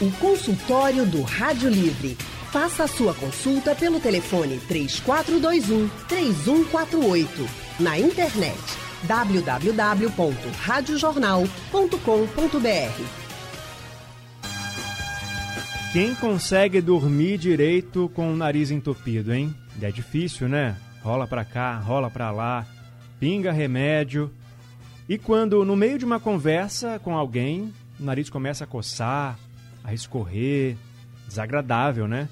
O consultório do Rádio Livre. Faça a sua consulta pelo telefone 3421 3148. Na internet www.radiojornal.com.br. Quem consegue dormir direito com o nariz entupido, hein? É difícil, né? Rola pra cá, rola pra lá, pinga remédio. E quando no meio de uma conversa com alguém, o nariz começa a coçar, a escorrer, desagradável, né?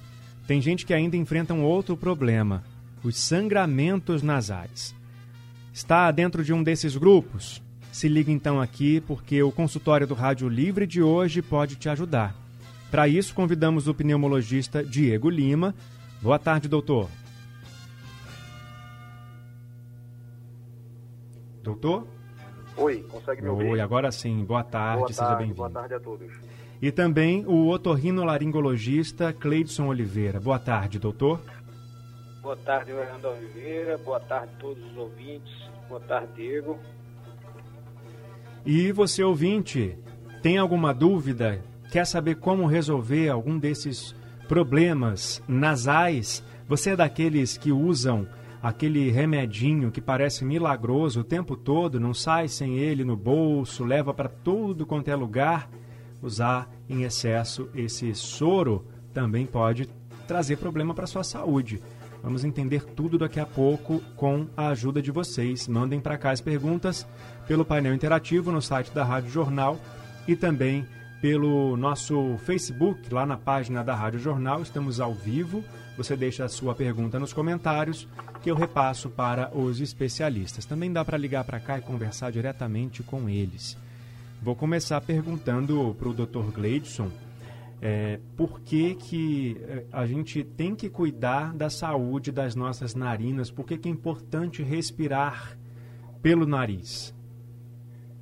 Tem gente que ainda enfrenta um outro problema, os sangramentos nasais. Está dentro de um desses grupos? Se liga então aqui, porque o consultório do Rádio Livre de hoje pode te ajudar. Para isso, convidamos o pneumologista Diego Lima. Boa tarde, doutor. Doutor? Oi, consegue me ouvir? Oi, agora sim. Boa tarde, boa seja bem-vindo. Boa tarde a todos. E também o otorrinolaringologista Cleidson Oliveira. Boa tarde, doutor. Boa tarde, Fernando Oliveira. Boa tarde a todos os ouvintes. Boa tarde, Diego. E você, ouvinte, tem alguma dúvida? Quer saber como resolver algum desses problemas nasais? Você é daqueles que usam aquele remedinho que parece milagroso o tempo todo, não sai sem ele no bolso, leva para tudo quanto é lugar? Usar em excesso esse soro também pode trazer problema para sua saúde. Vamos entender tudo daqui a pouco com a ajuda de vocês. Mandem para cá as perguntas pelo painel interativo no site da Rádio Jornal e também pelo nosso Facebook, lá na página da Rádio Jornal. Estamos ao vivo. Você deixa a sua pergunta nos comentários que eu repasso para os especialistas. Também dá para ligar para cá e conversar diretamente com eles. Vou começar perguntando para o Dr. Gleidson é, por que, que é, a gente tem que cuidar da saúde das nossas narinas, por que, que é importante respirar pelo nariz?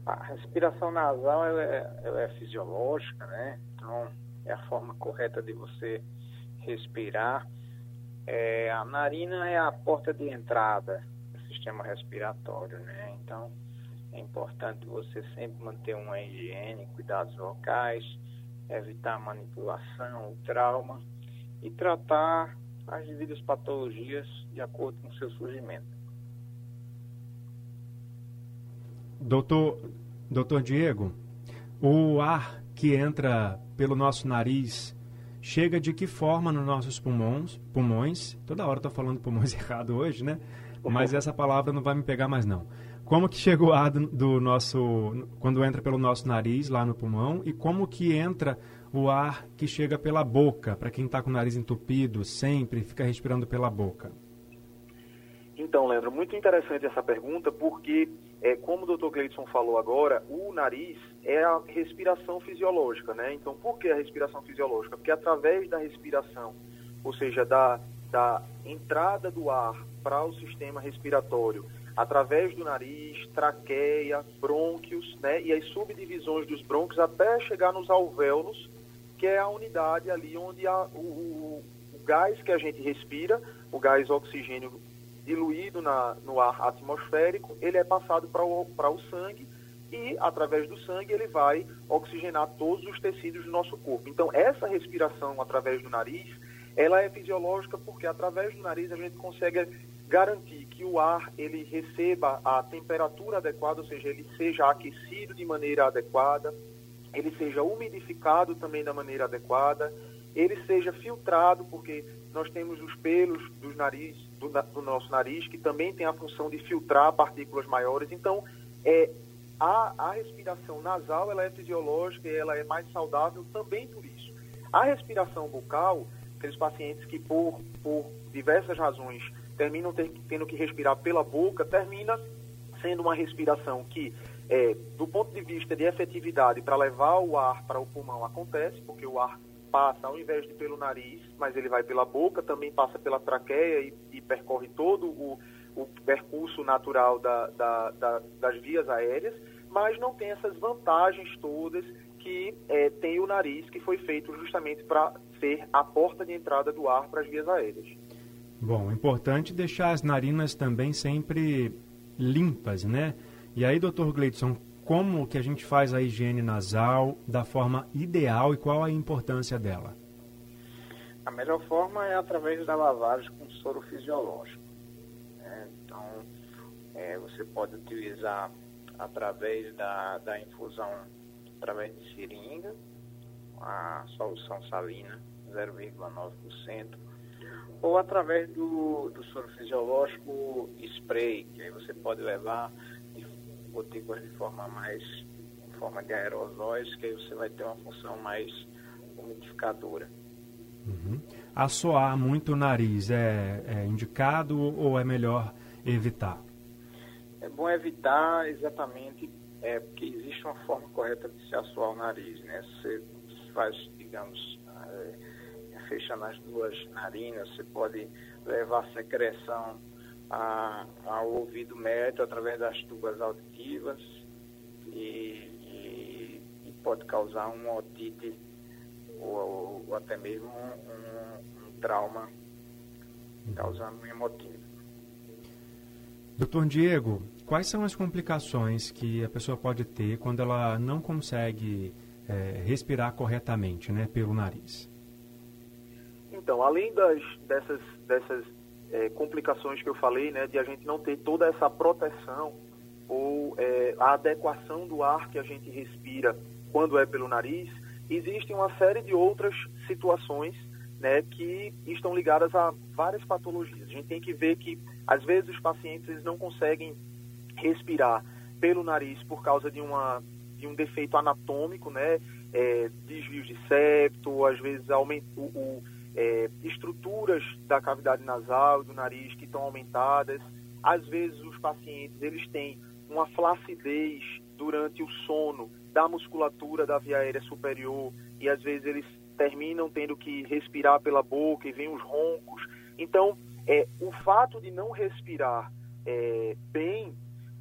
A respiração nasal ela é, ela é fisiológica, né? Então, é a forma correta de você respirar. É, a narina é a porta de entrada do sistema respiratório, né? Então, é importante você sempre manter uma higiene, cuidados vocais, evitar a manipulação, o trauma e tratar as devidas patologias de acordo com o seu surgimento. Doutor, doutor Diego, o ar que entra pelo nosso nariz chega de que forma nos nossos pulmões? Pulmões, toda hora estou falando pulmões errado hoje, né? Mas essa palavra não vai me pegar mais não. Como que chega o ar do, do nosso, quando entra pelo nosso nariz lá no pulmão e como que entra o ar que chega pela boca, para quem está com o nariz entupido, sempre fica respirando pela boca? Então, Leandro, muito interessante essa pergunta, porque, é, como o doutor Gleidson falou agora, o nariz é a respiração fisiológica, né? Então, por que a respiração fisiológica? Porque através da respiração, ou seja, da, da entrada do ar para o sistema respiratório, através do nariz, traqueia, brônquios, né? E as subdivisões dos brônquios até chegar nos alvéolos, que é a unidade ali onde a, o, o, o gás que a gente respira, o gás oxigênio diluído na, no ar atmosférico, ele é passado para o, o sangue e, através do sangue, ele vai oxigenar todos os tecidos do nosso corpo. Então, essa respiração através do nariz, ela é fisiológica porque, através do nariz, a gente consegue garantir que o ar ele receba a temperatura adequada, ou seja, ele seja aquecido de maneira adequada, ele seja umidificado também da maneira adequada, ele seja filtrado, porque nós temos os pelos dos nariz, do, do, nosso nariz, que também tem a função de filtrar partículas maiores. Então, é, a, a respiração nasal ela é fisiológica e ela é mais saudável também por isso. A respiração bucal, aqueles pacientes que por, por diversas razões terminam ter, tendo que respirar pela boca, termina sendo uma respiração que é, do ponto de vista de efetividade para levar o ar para o pulmão acontece, porque o ar passa ao invés de pelo nariz, mas ele vai pela boca, também passa pela traqueia e, e percorre todo o, o percurso natural da, da, da, das vias aéreas, mas não tem essas vantagens todas que é, tem o nariz, que foi feito justamente para ser a porta de entrada do ar para as vias aéreas. Bom, importante deixar as narinas também sempre limpas, né? E aí, doutor Gleidson, como que a gente faz a higiene nasal da forma ideal e qual a importância dela? A melhor forma é através da lavagem com soro fisiológico. Né? Então, é, você pode utilizar através da, da infusão, através de seringa, a solução salina 0,9%, ou através do, do soro fisiológico spray, que aí você pode levar gotículas de forma mais, em forma de aerosóis, que aí você vai ter uma função mais umidificadora. Uhum. Assoar muito o nariz é, é indicado ou é melhor evitar? É bom evitar exatamente, é, porque existe uma forma correta de se assoar o nariz, né? Você faz, digamos, é, fechando as duas narinas, você pode levar secreção a, ao ouvido médio através das tubas auditivas e, e, e pode causar um otite ou, ou até mesmo um, um, trauma causando um emotivo. Doutor Diego, quais são as complicações que a pessoa pode ter quando ela não consegue é, respirar corretamente né, pelo nariz? Então, além das, dessas, dessas é, complicações que eu falei, né, de a gente não ter toda essa proteção ou é, a adequação do ar que a gente respira quando é pelo nariz, existem uma série de outras situações né, que estão ligadas a várias patologias. A gente tem que ver que, às vezes, os pacientes não conseguem respirar pelo nariz por causa de, uma, de um defeito anatômico, né, é, desvios de septo, às vezes aumenta, o, o é, estruturas da cavidade nasal e do nariz que estão aumentadas. Às vezes os pacientes eles têm uma flacidez durante o sono da musculatura da via aérea superior e às vezes eles terminam tendo que respirar pela boca e vem os roncos. Então, é, o fato de não respirar é, bem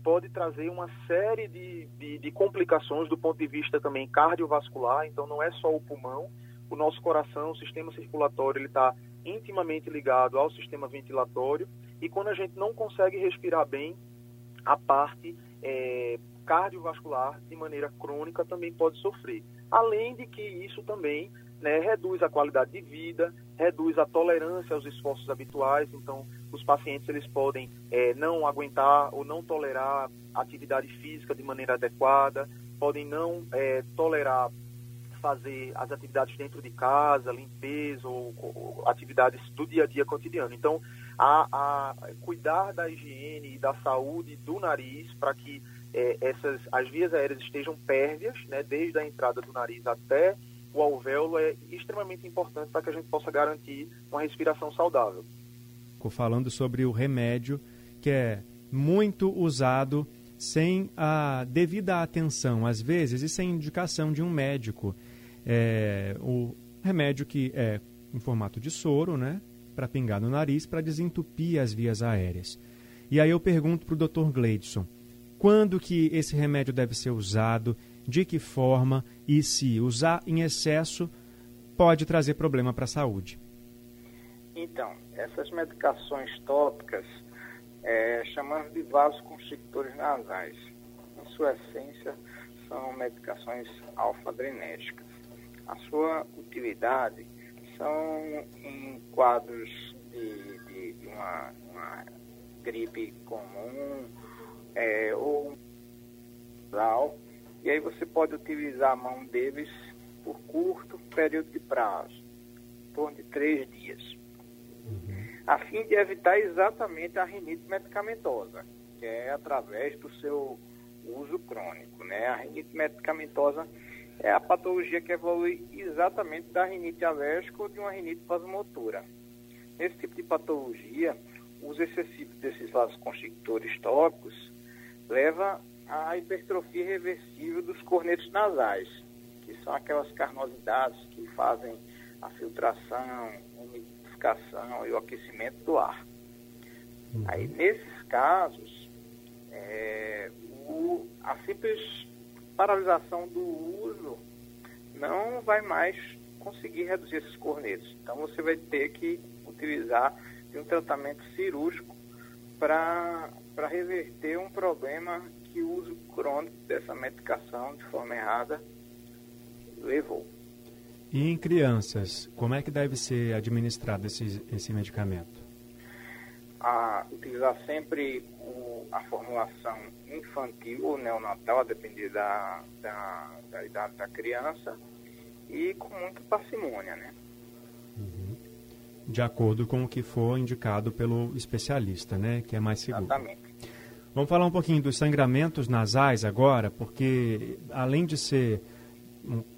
pode trazer uma série de, de, de, complicações do ponto de vista também cardiovascular, então não é só o pulmão, o nosso coração, o sistema circulatório, ele está intimamente ligado ao sistema ventilatório e quando a gente não consegue respirar bem, a parte é, cardiovascular de maneira crônica também pode sofrer. Além de que isso também né, reduz a qualidade de vida, reduz a tolerância aos esforços habituais. Então, os pacientes eles podem é, não aguentar ou não tolerar atividade física de maneira adequada, podem não é, tolerar fazer as atividades dentro de casa, limpeza ou, ou atividades do dia a dia cotidiano. Então, a, a cuidar da higiene e da saúde do nariz para que é, essas as vias aéreas estejam pérvias, né, desde a entrada do nariz até o alvéolo é extremamente importante para que a gente possa garantir uma respiração saudável. Falando sobre o remédio que é muito usado sem a devida atenção, às vezes, e sem indicação de um médico é, o remédio que é em formato de soro, né? Para pingar no nariz, para desentupir as vias aéreas. E aí eu pergunto para o Dr. Gleidson, quando que esse remédio deve ser usado, de que forma e se usar em excesso pode trazer problema para a saúde? Então, essas medicações tópicas é, chamamos de vasoconstrictores nasais. Em sua essência, são medicações alfa-adrenérgicas a sua utilidade são em quadros de, de, de uma, uma, gripe comum é, ou um e aí você pode utilizar a mão deles por curto período de prazo, em torno de três dias, uhum. a fim de evitar exatamente a rinite medicamentosa, que é através do seu uso crônico. Né? A rinite medicamentosa é a patologia que evolui exatamente da rinite alérgica ou de uma rinite vasomotora. Nesse tipo de patologia, o uso excessivo desses vasoconstrictores tópicos leva à hipertrofia reversível dos cornetos nasais, que são aquelas carnosidades que fazem a filtração, umidificação e o aquecimento do ar. Uhum. Aí, nesses casos, é, o, a simples paralisação do uso não vai mais conseguir reduzir esses cornetos. Então você vai ter que utilizar um tratamento cirúrgico para reverter um problema que o uso crônico dessa medicação de forma errada levou. E em crianças, como é que deve ser administrado esse, esse medicamento? A utilizar sempre o, a formulação infantil ou neonatal, a depender da, da, da idade da criança, e com muita parcimônia, né? Uhum. De acordo com o que for indicado pelo especialista, né? Que é mais seguro. Exatamente. Vamos falar um pouquinho dos sangramentos nasais agora, porque além de ser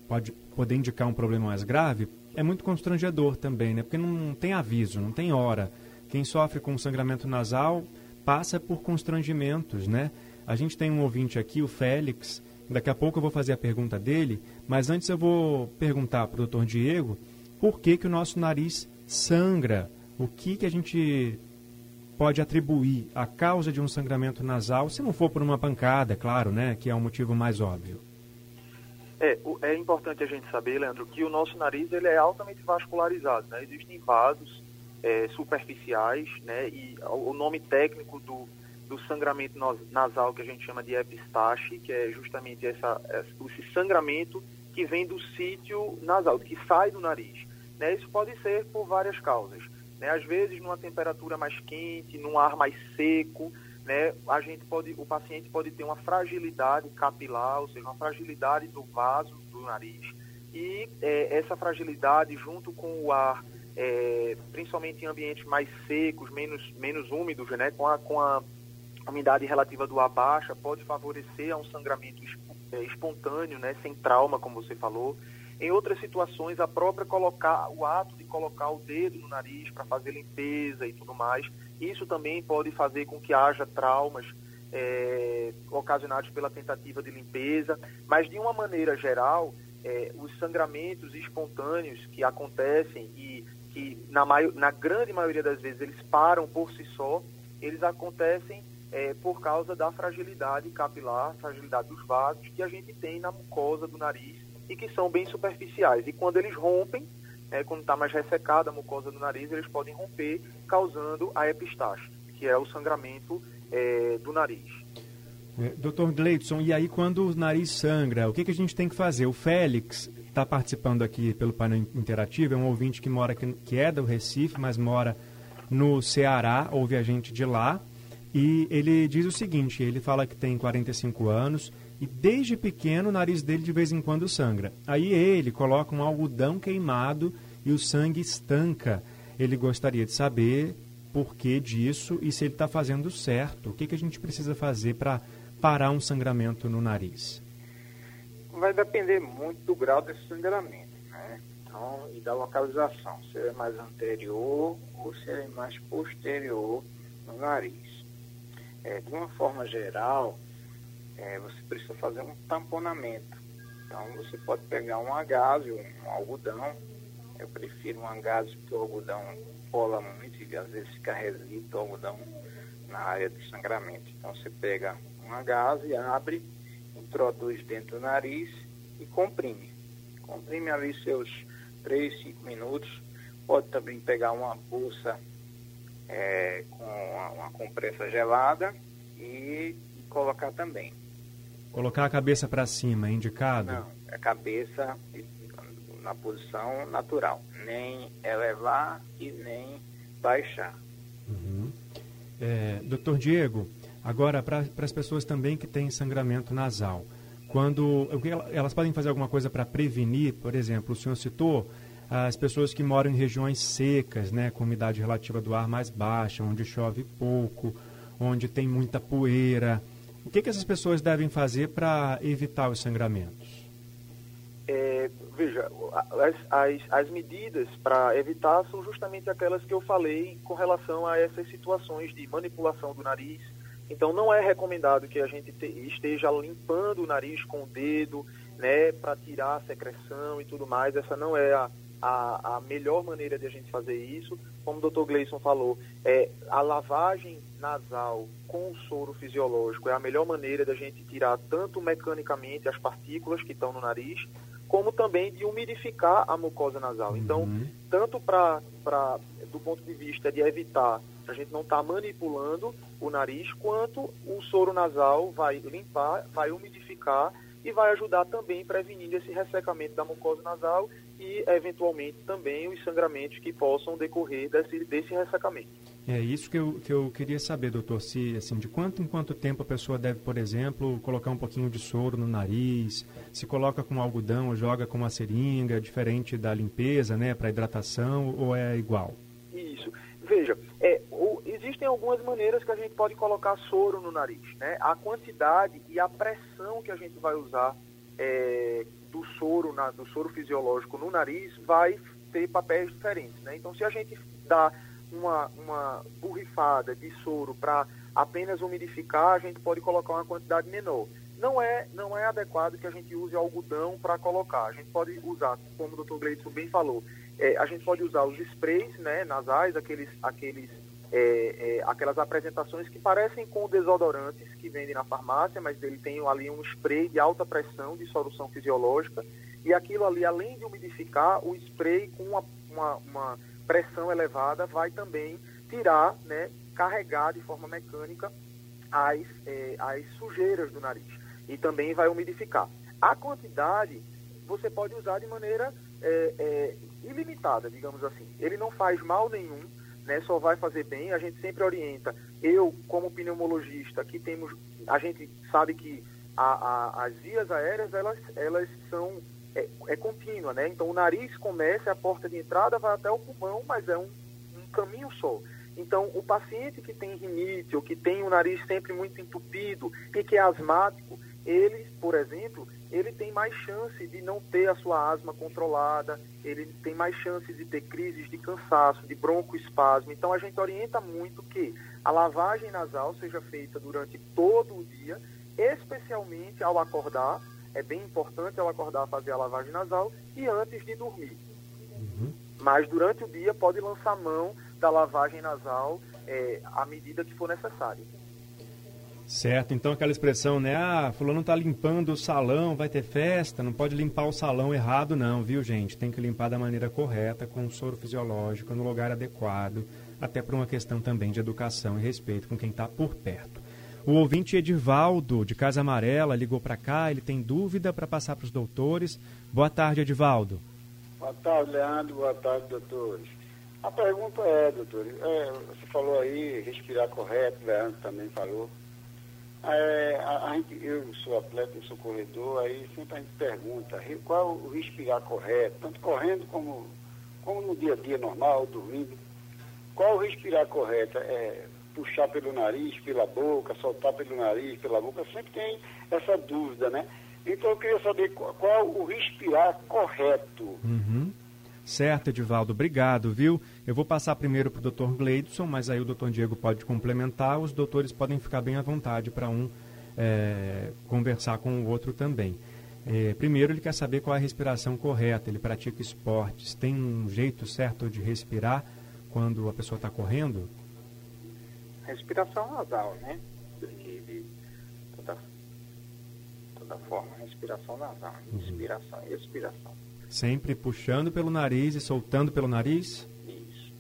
pode poder indicar um problema mais grave, é muito constrangedor também, né? Porque não tem aviso, não tem hora. Quem sofre com sangramento nasal passa por constrangimentos, né? A gente tem um ouvinte aqui, o Félix. Daqui a pouco eu vou fazer a pergunta dele, mas antes eu vou perguntar para o doutor Diego por que, que o nosso nariz sangra. O que, que a gente pode atribuir a causa de um sangramento nasal, se não for por uma pancada, é claro, né? Que é o motivo mais óbvio. É, é importante a gente saber, Leandro, que o nosso nariz ele é altamente vascularizado, né? Existem vasos é, superficiais, né? E o nome técnico do, do sangramento nasal que a gente chama de epistaxe, que é justamente essa, esse sangramento que vem do sítio nasal, que sai do nariz. Né? Isso pode ser por várias causas. Né? Às vezes, numa temperatura mais quente, num ar mais seco, né, a gente pode, o paciente pode ter uma fragilidade capilar, ou seja, uma fragilidade do vaso do nariz. E é, essa fragilidade, junto com o ar, é, principalmente em ambientes mais secos, menos, menos úmidos, né, com, a, com a umidade relativa do ar baixa, pode favorecer a um sangramento é, espontâneo, né, sem trauma, como você falou. Em outras situações, a própria colocar, o ato de colocar o dedo no nariz para fazer limpeza e tudo mais, isso também pode fazer com que haja traumas é, ocasionados pela tentativa de limpeza, mas de uma maneira geral, é, os sangramentos espontâneos que acontecem e que na, na, grande maioria das vezes eles param por si só, eles acontecem é, por causa da fragilidade capilar, fragilidade dos vasos que a gente tem na mucosa do nariz e que são bem superficiais. E quando eles rompem, é, quando está mais ressecada a mucosa do nariz, eles podem romper, causando a epistaxe, que é o sangramento é, do nariz. É, Dr. Gleidson, e aí quando o nariz sangra, o que, que a gente tem que fazer? O Félix está participando aqui pelo painel interativo, é um ouvinte que mora aqui, que é do Recife, mas mora no Ceará, ouve a gente de lá, e ele diz o seguinte, ele fala que tem 45 anos, e desde pequeno o nariz dele de vez em quando sangra. Aí ele coloca um algodão queimado e o sangue estanca. Ele gostaria de saber por que disso e se ele está fazendo certo. O que, que a gente precisa fazer para parar um sangramento no nariz? Vai depender muito do grau desse sangramento, né? Então, e da localização, se é mais anterior ou se é mais posterior no nariz. É, de uma forma geral, é, você precisa fazer um tamponamento. Então você pode pegar um agásio, um algodão. Eu prefiro um agásio porque o algodão cola muito e às vezes fica resíduo o algodão na área do sangramento. Então você pega um agásio, abre, introduz dentro do nariz e comprime. Comprime ali seus 3, 5 minutos. Pode também pegar uma bolsa é, com uma, uma compressa gelada e colocar também. Colocar a cabeça para cima, é indicado? Não, a cabeça na posição natural. Nem elevar e nem baixar. Uhum. É, doutor Diego, agora para as pessoas também que têm sangramento nasal, quando elas podem fazer alguma coisa para prevenir, por exemplo, o senhor citou as pessoas que moram em regiões secas, né, com umidade relativa do ar mais baixa, onde chove pouco, onde tem muita poeira. O que, que essas pessoas devem fazer para evitar os sangramentos? É, veja, as, as, as medidas para evitar são justamente aquelas que eu falei com relação a essas situações de manipulação do nariz. Então, não é recomendado que a gente te, esteja limpando o nariz com o dedo, né, para tirar a secreção e tudo mais. Essa não é a, a, a melhor maneira de a gente fazer isso. Como o Dr. Gleison falou, é, a lavagem nasal com o soro fisiológico é a melhor maneira da gente tirar tanto mecanicamente as partículas que estão no nariz, como também de umidificar a mucosa nasal. Então, uhum. tanto para do ponto de vista de evitar A gente não está manipulando o nariz, quanto o soro nasal vai limpar, vai umidificar e vai ajudar também prevenindo esse ressecamento da mucosa nasal e, eventualmente, também os sangramentos que possam decorrer desse, desse ressecamento. É isso que eu, que eu queria saber, doutor, se assim, de quanto em quanto tempo a pessoa deve, por exemplo, colocar um pouquinho de soro no nariz, se coloca com algodão ou joga com uma seringa, diferente da limpeza, né, para hidratação, ou é igual? Isso. Veja, é, existem algumas maneiras que a gente pode colocar soro no nariz, né? A quantidade e a pressão que a gente vai usar é, do soro, na, do soro fisiológico no nariz vai ter papéis diferentes, né? Então, se a gente dá uma, uma borrifada de soro para apenas umidificar, a gente pode colocar uma quantidade menor. Não é, não é adequado que a gente use algodão para colocar. A gente pode usar, como o Dr. Gleidson bem falou, é, a gente pode usar os sprays né, nasais, aqueles, aqueles, é, é, aquelas apresentações que parecem com desodorantes que vendem na farmácia, mas ele tem ali um spray de alta pressão de solução fisiológica. E aquilo ali, além de umidificar, o spray com uma, uma, uma pressão elevada vai também tirar, né, carregar de forma mecânica as, é, as sujeiras do nariz e também vai umidificar. A quantidade você pode usar de maneira é, é, ilimitada, digamos assim. Ele não faz mal nenhum, né, só vai fazer bem. A gente sempre orienta. Eu, como pneumologista, aqui temos, a gente sabe que a, a, as vias aéreas elas, elas são é, é contínua, né? Então o nariz começa, a porta de entrada vai até o pulmão, mas é um, um caminho só. Então, o paciente que tem rinite ou que tem o nariz sempre muito entupido e que é asmático, ele, por exemplo, ele tem mais chance de não ter a sua asma controlada, ele tem mais chance de ter crises de cansaço, de broncoespasmo. Então, a gente orienta muito que a lavagem nasal seja feita durante todo o dia, especialmente ao acordar, é bem importante ao acordar fazer a lavagem nasal e antes de dormir. Uhum. Mas durante o dia pode lançar mão da lavagem nasal é, à medida que for necessário. Certo, então aquela expressão, né? Ah, fulano está limpando o salão, vai ter festa, não pode limpar o salão errado não, viu gente? Tem que limpar da maneira correta, com soro fisiológico, no lugar adequado, até por uma questão também de educação e respeito com quem está por perto. O ouvinte Edivaldo, de Casa Amarela, ligou para cá, ele tem dúvida para passar para os doutores. Boa tarde, Edivaldo. Boa tarde, Leandro. Boa tarde, doutores. A pergunta é, doutor, é, você falou aí, respirar correto, o Leandro também falou. É, a, a gente, eu sou atleta, eu sou corredor, aí sempre a gente pergunta qual o respirar correto, tanto correndo como, como no dia a dia normal, dormindo. Qual o respirar correto? É, puxar pelo nariz, pela boca, soltar pelo nariz, pela boca, sempre tem essa dúvida, né? Então eu queria saber qual, qual o respirar correto. Uhum. Certo, Edivaldo, obrigado, viu? Eu vou passar primeiro para o Dr. Gleidson, mas aí o Dr. Diego pode complementar. Os doutores podem ficar bem à vontade para um é, conversar com o outro também. É, primeiro, ele quer saber qual é a respiração correta. Ele pratica esportes. Tem um jeito certo de respirar quando a pessoa está correndo? respiração nasal, né? De, de toda, toda forma, respiração nasal, uhum. inspiração e expiração. Sempre puxando pelo nariz e soltando pelo nariz? Isso.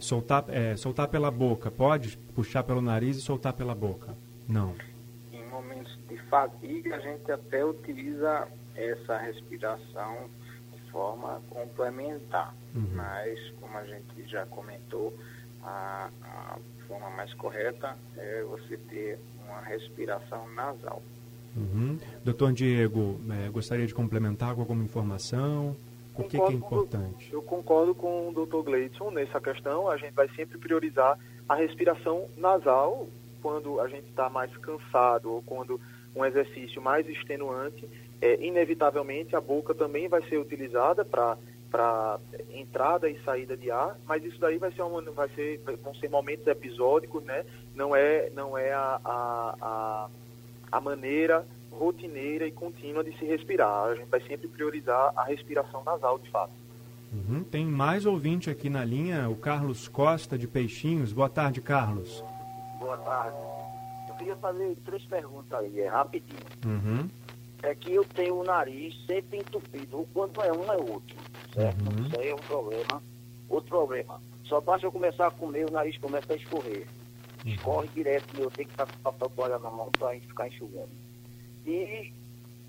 Soltar, é, soltar pela boca, pode puxar pelo nariz e soltar pela boca? Não. Em momentos de fadiga, a gente até utiliza essa respiração de forma complementar. Uhum. Mas, como a gente já comentou, a, a forma mais correta é você ter uma respiração nasal. Uhum. Doutor Diego, é, gostaria de complementar com alguma informação? O que, é importante? Eu concordo com o doutor Gleidson nessa questão. A gente vai sempre priorizar a respiração nasal quando a gente está mais cansado ou quando um exercício mais extenuante. É, inevitavelmente, a boca também vai ser utilizada para para entrada e saída de ar, mas isso daí vai ser, uma, vai ser vão ser momentos episódicos, né? Não é não é a, a, a, a maneira rotineira e contínua de se respirar. A gente vai sempre priorizar a respiração nasal, de fato. Uhum. Tem mais ouvinte aqui na linha, o Carlos Costa de Peixinhos. Boa tarde, Carlos. Boa tarde. Eu queria fazer três perguntas aí, é rapidinho. Uhum. É que eu tenho o nariz sempre entupido, quando é um é outro certo? Uhum. Isso aí é um problema Outro problema. Só basta eu começar a comer, o nariz começa a escorrer. Escorre direto e eu tenho que estar com papel toalha na mão para ficar enxugando. E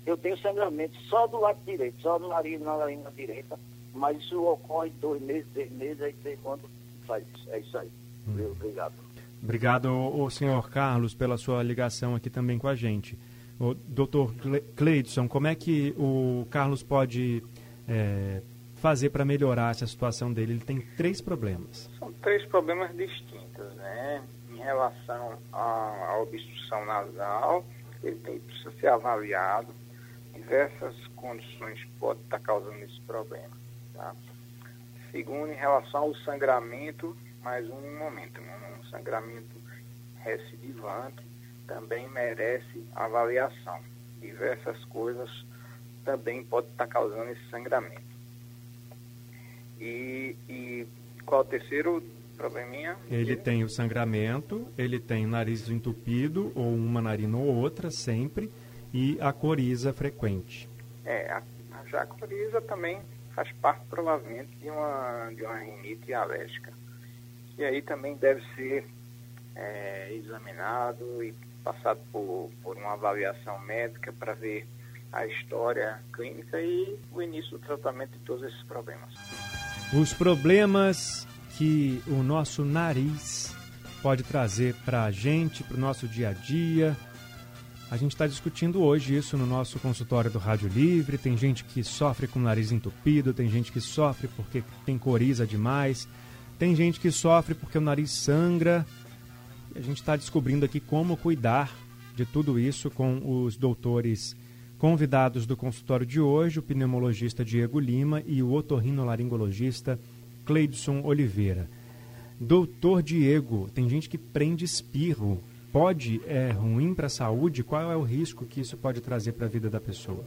eu tenho sangramento só do lado direito, só no nariz, na narina direita. Mas isso ocorre dois meses, três meses, aí sei quando faz isso. É isso aí. Uhum. Obrigado. Obrigado, o senhor Carlos, pela sua ligação aqui também com a gente. O doutor Cleidson, como é que o Carlos pode é, fazer para melhorar essa situação dele? Ele tem três problemas. São três problemas distintos, né? Em relação à, à obstrução nasal, ele tem, precisa ser avaliado. Diversas condições podem estar causando esse problema. Tá? Segundo, em relação ao sangramento, mais um momento, um sangramento recidivante também merece avaliação. Diversas coisas também podem estar causando esse sangramento. E, e qual o terceiro probleminha? Ele tem o sangramento, ele tem o nariz entupido, ou uma narina ou outra, sempre, e a coriza frequente. É, a, já a coriza também faz parte, provavelmente, de uma, de uma rinite alérgica. E aí também deve ser é, examinado e passado por, por uma avaliação médica para ver a história clínica e o início do tratamento de todos esses problemas. Os problemas que o nosso nariz pode trazer para a gente, para o nosso dia a dia. A gente está discutindo hoje isso no nosso consultório do Rádio Livre. Tem gente que sofre com o nariz entupido, tem gente que sofre porque tem coriza demais, tem gente que sofre porque o nariz sangra. E a gente está descobrindo aqui como cuidar de tudo isso com os doutores convidados do consultório de hoje, o pneumologista Diego Lima e o otorrinolaringologista Cleidson Oliveira. Doutor Diego, tem gente que prende espirro. Pode, é ruim para a saúde? Qual é o risco que isso pode trazer para a vida da pessoa?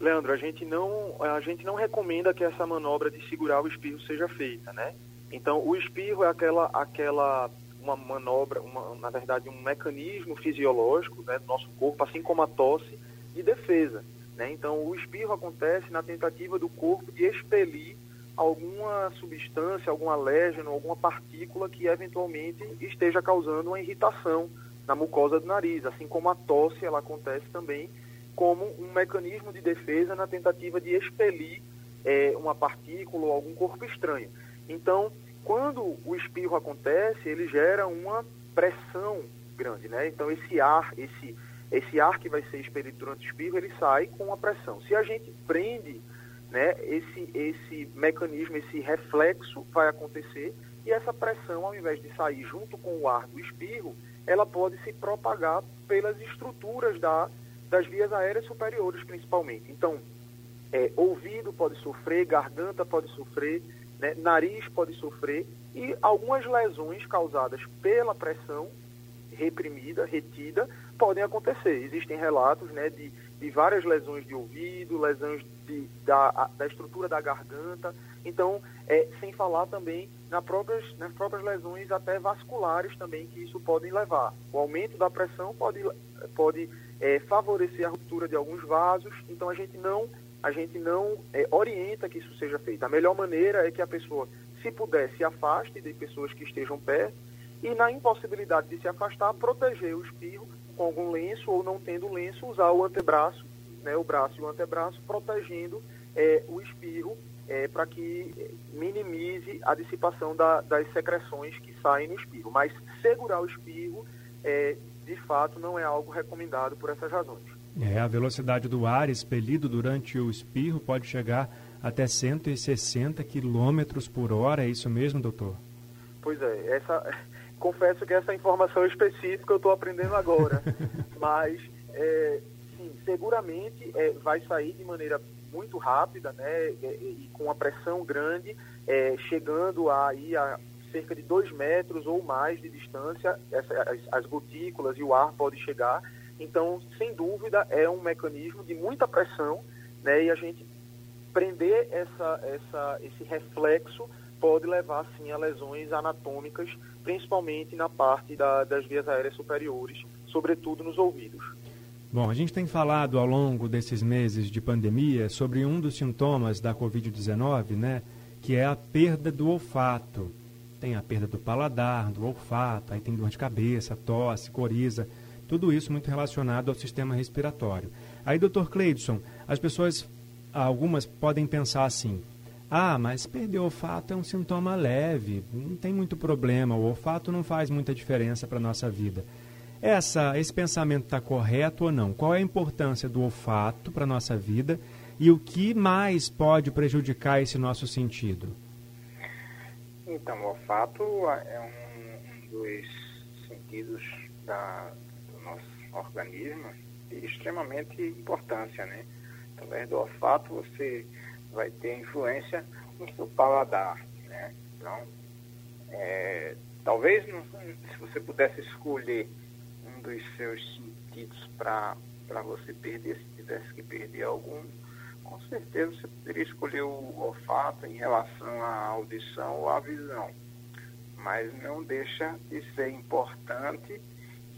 Leandro, a gente não a gente não recomenda que essa manobra de segurar o espirro seja feita, né? Então, o espirro é aquela aquela uma manobra, uma, na verdade, um mecanismo fisiológico né, do nosso corpo, assim como a tosse, de defesa. Né? Então, o espirro acontece na tentativa do corpo de expelir alguma substância, algum alérgeno, alguma partícula que eventualmente esteja causando uma irritação na mucosa do nariz, assim como a tosse ela acontece também como um mecanismo de defesa na tentativa de expelir é, uma partícula ou algum corpo estranho. Então, quando o espirro acontece, ele gera uma pressão grande, né? Então, esse ar, esse esse ar que vai ser expelido durante o espirro, ele sai com a pressão. Se a gente prende, né, esse, esse mecanismo, esse reflexo vai acontecer e essa pressão, ao invés de sair junto com o ar do espirro, ela pode se propagar pelas estruturas da, das vias aéreas superiores, principalmente. Então, é, ouvido pode sofrer, garganta pode sofrer, né, nariz pode sofrer e algumas lesões causadas pela pressão reprimida, retida, podem acontecer. Existem relatos né, de, de várias lesões de ouvido, lesões de, da, da estrutura da garganta. Então, é, sem falar também nas próprias, nas próprias lesões até vasculares também que isso pode levar. O aumento da pressão pode, pode é, favorecer a ruptura de alguns vasos. Então, a gente não, a gente não é, orienta que isso seja feito. A melhor maneira é que a pessoa, se puder, se afaste de pessoas que estejam perto e na impossibilidade de se afastar, proteger o espirro com algum lenço ou não tendo lenço, usar o antebraço, né, o braço e o antebraço, protegendo é, o espirro é, para que minimize a dissipação da, das secreções que saem no espirro. Mas segurar o espirro, é, de fato, não é algo recomendado por essas razões. É, a velocidade do ar expelido durante o espirro pode chegar até 160 km por hora, é isso mesmo, doutor? Pois é, essa confesso que essa informação específica eu estou aprendendo agora. Mas, é, sim, seguramente é, vai sair de maneira muito rápida, né, e, e com uma pressão grande, é, chegando aí a cerca de dois metros ou mais de distância, essa, as, as gotículas e o ar pode chegar. Então, sem dúvida, é um mecanismo de muita pressão, né, e a gente prender essa, essa, esse reflexo pode levar, sim, a lesões anatômicas principalmente na parte da, das vias aéreas superiores, sobretudo nos ouvidos. Bom, a gente tem falado ao longo desses meses de pandemia sobre um dos sintomas da Covid-19, né? que é a perda do olfato. Tem a perda do paladar, do olfato, aí tem dor de cabeça, tosse, coriza, tudo isso muito relacionado ao sistema respiratório. Aí, doutor Cleidson, as pessoas, algumas podem pensar assim, ah, mas perder o olfato é um sintoma leve, não tem muito problema, o olfato não faz muita diferença para a nossa vida. Essa, esse pensamento está correto ou não? Qual é a importância do olfato para a nossa vida e o que mais pode prejudicar esse nosso sentido? Então, o olfato é um, dos sentidos da, do nosso organismo de extremamente importância, né? Através do olfato você vai ter influência no seu paladar, né? Então, é, talvez não, se você pudesse escolher um dos seus sentidos para você perder, se tivesse que perder algum, com certeza você poderia escolher o olfato em relação à audição ou à visão. Mas não deixa de ser importante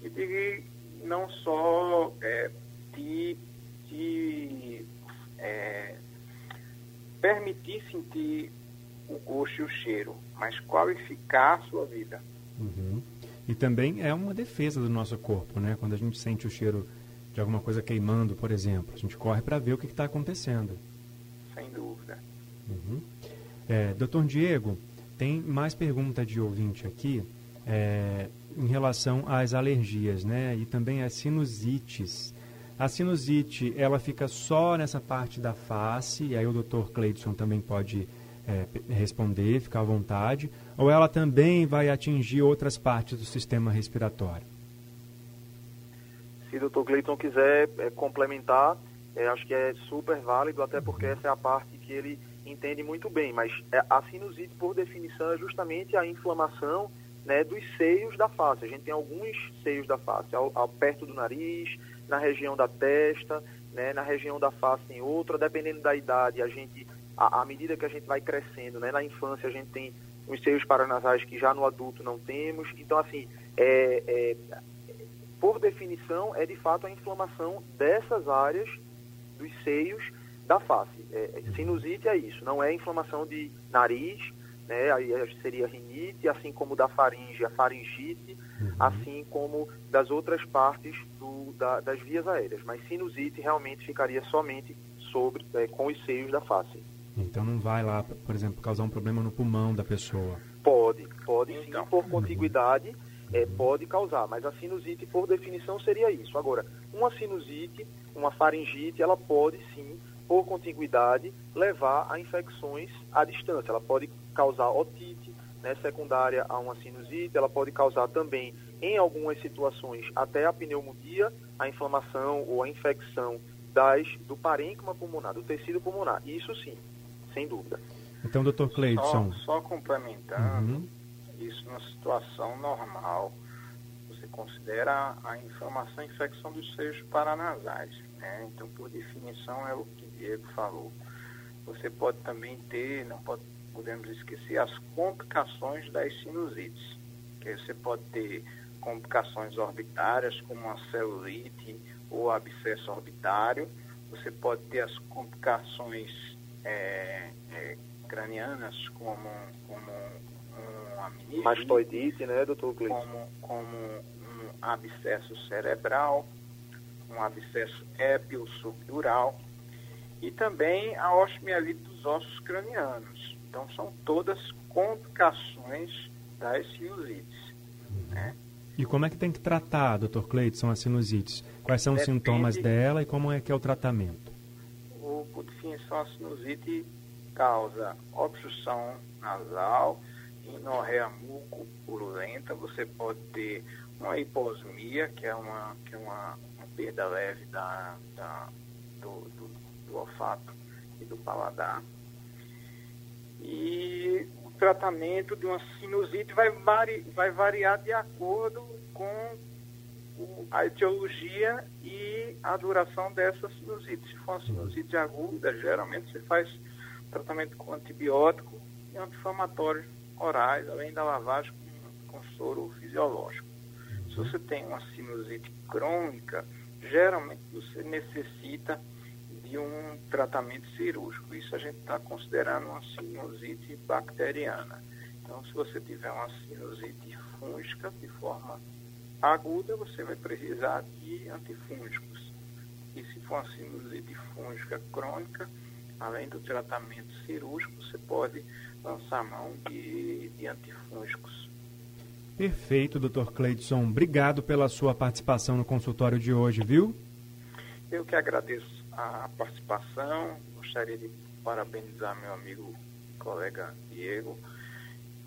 e de não só é, de, de é, permitir sentir o gosto e o cheiro, mas qualificar a sua vida. Uhum. E também é uma defesa do nosso corpo, né? Quando a gente sente o cheiro de alguma coisa queimando, por exemplo, a gente corre para ver o que está acontecendo. Sem dúvida. Uhum. É, Doutor Diego, tem mais pergunta de ouvinte aqui é, em relação às alergias, né? E também às sinusites. A sinusite, ela fica só nessa parte da face, e aí o Dr. Cleidson também pode é, responder, ficar à vontade, ou ela também vai atingir outras partes do sistema respiratório? Se o Dr. Cleiton quiser é, complementar, é, acho que é super válido, até porque essa é a parte que ele entende muito bem, mas é, a sinusite, por definição, é justamente a inflamação né, dos seios da face. A gente tem alguns seios da face, ao, ao perto do nariz, na região da testa, né, na região da face tem outra, dependendo da idade, a gente, à medida que a gente vai crescendo, né, na infância a gente tem os seios paranasais que já no adulto não temos. Então, assim, é, é, por definição, é de fato a inflamação dessas áreas dos seios da face. É, sinusite é isso, não é inflamação de nariz, né, aí seria rinite, assim como da faringe, a faringite, uhum. assim como das outras partes do, da, das vias aéreas. Mas sinusite realmente ficaria somente sobre é, com os seios da face. Então não vai lá, por exemplo, causar um problema no pulmão da pessoa? Pode, pode então. sim, por contiguidade é, pode causar, mas a sinusite, por definição, seria isso. Agora, uma sinusite, uma faringite, ela pode sim, por contiguidade, levar a infecções à distância. Ela pode causar otite, né, secundária a uma sinusite, ela pode causar também, em algumas situações, até a pneumonia, a inflamação ou a infecção das, do parênquima pulmonar, do tecido pulmonar. Isso sim, sem dúvida. Então, doutor Cleidson. Só, só complementando, uhum. isso numa situação normal, você considera a inflamação e infecção dos seios paranasais. Né? Então, por definição, é o que o Diego falou. Você pode também ter, não pode podemos esquecer as complicações das sinusites, que você pode ter complicações orbitárias, como a celulite ou abscesso orbitário, você pode ter as complicações é, é, cranianas, como, como uma meningite, mastoidite, né, doutor Cleiton? Como, como um abscesso cerebral, um abscesso epilsubdural e também a osteomielite dos ossos cranianos. Então, são todas complicações das sinusites. Né? E como é que tem que tratar, doutor Cleiton, as sinusites? Quais são os Depende, sintomas dela e como é que é o tratamento? O, por definição, a sinusite causa obstrução nasal, inorreia muco-purulenta, você pode ter uma hiposmia, que é uma, que é uma, uma perda leve da, da do, do, do olfato e do paladar e o tratamento de uma sinusite vai, vari, vai variar de acordo com a etiologia e a duração dessa sinusite. Se for uma sinusite aguda, geralmente você faz tratamento com antibiótico e anti-inflamatórios orais, além da lavagem com, com soro fisiológico. Se você tem uma sinusite crônica, geralmente você necessita um tratamento cirúrgico. Isso a gente está considerando uma sinusite bacteriana. Então, se você tiver uma sinusite fúngica de forma aguda, você vai precisar de antifúngicos. E se for uma sinusite fúngica crônica, além do tratamento cirúrgico, você pode lançar mão de, de antifúngicos. Perfeito, doutor Cleidson. Obrigado pela sua participação no consultório de hoje, viu? Eu que agradeço a participação, gostaria de parabenizar meu amigo, colega Diego,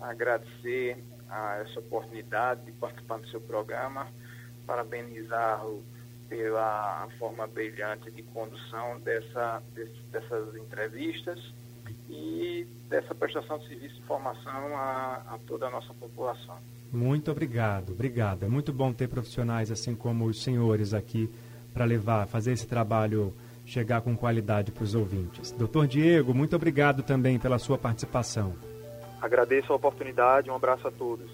agradecer a essa oportunidade de participar do seu programa, parabenizá-lo pela forma brilhante de condução dessa, dessas entrevistas e dessa prestação de serviço de informação a, a toda a nossa população. Muito obrigado, obrigado. É muito bom ter profissionais assim como os senhores aqui para levar, fazer esse trabalho chegar com qualidade para os ouvintes. Doutor Diego, muito obrigado também pela sua participação. Agradeço a oportunidade, um abraço a todos.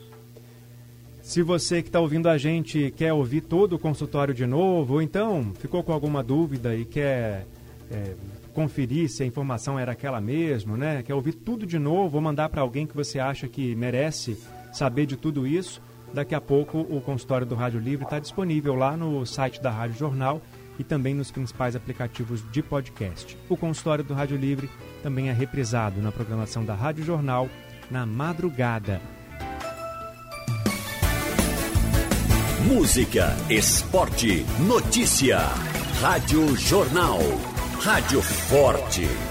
Se você que está ouvindo a gente quer ouvir todo o consultório de novo, ou então ficou com alguma dúvida e quer é, conferir se a informação era aquela mesmo, né? Quer ouvir tudo de novo ou mandar para alguém que você acha que merece saber de tudo isso, daqui a pouco o consultório do Rádio Livre está disponível lá no site da Rádio Jornal e também nos principais aplicativos de podcast. O consultório do Rádio Livre também é reprisado na programação da Rádio Jornal na madrugada. Música, esporte, notícia. Rádio Jornal. Rádio Forte.